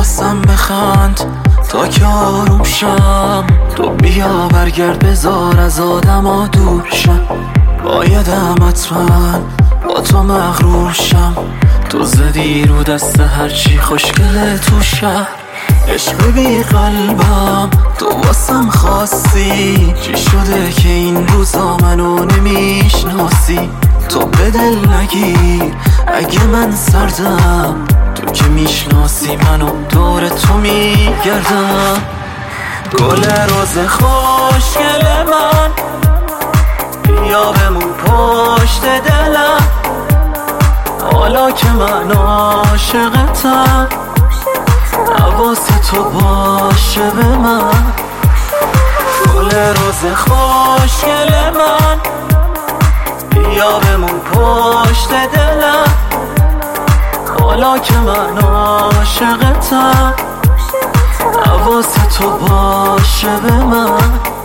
واسم بخند تا که آروم شم. تو بیا برگرد بذار از آدم دور شم. بایدم حتما با تو مغرور شم. تو زدی رو دست هرچی خوشگله تو شهر عشق بی قلبم تو واسم خواستی. چی شده که این روزا منو نمی‌شناسی؟ تو به دل نگیر اگه من سردم. که می‌شناسی منو دور تو میگردم. گل روز خوشگل من بیا بمون پشت دلم. حالا که من عاشقتم حواس تو باشه به من. گل روز خوشگل من بیا من عاشقتم حواس تو. باشه به من.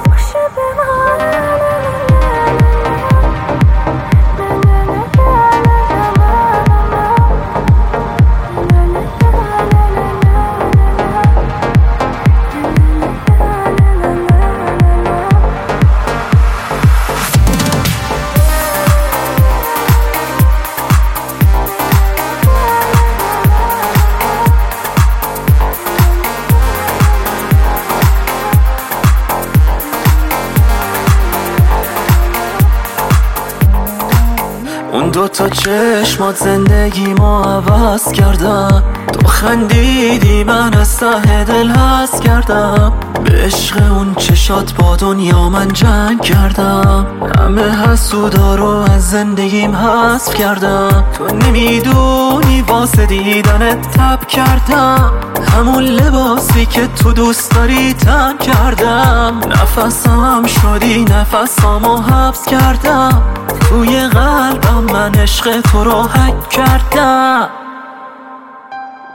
اون دوتا چشمات زندگی ما عوض کردم. تو خندیدی من از ته دل هست کردم. به عشق اون چشات با دنیا من جنگ کردم. همه حسودا رو از زندگیم حذف کردم. تو نمی‌دونی واسه دیدنت تب کردم. همون لباسی که تو دوست داری تن کردم. نفسم شدی نفسامو حبس کردم. توی قلبم من عشق تو رو حک کردم.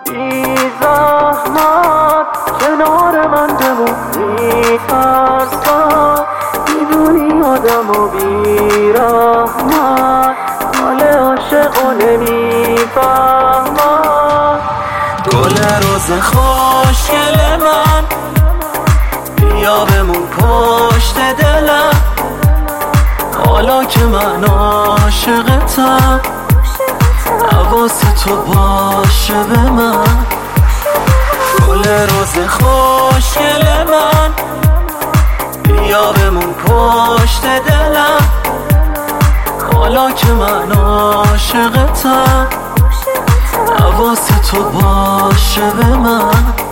بی زحمت کنار من بمون بی ترسم می‌دونی آدم و بی رحمت حال عاشق و نمی‌فهمم. گل روز خوشگل من. بیا بمون پشت حالا که من عاشقتم. حواس تو باشه به من. گل روز خوشگل من. بیا بمون پشت دلم. حالا که من عاشقتم. حواس تو باشه به من.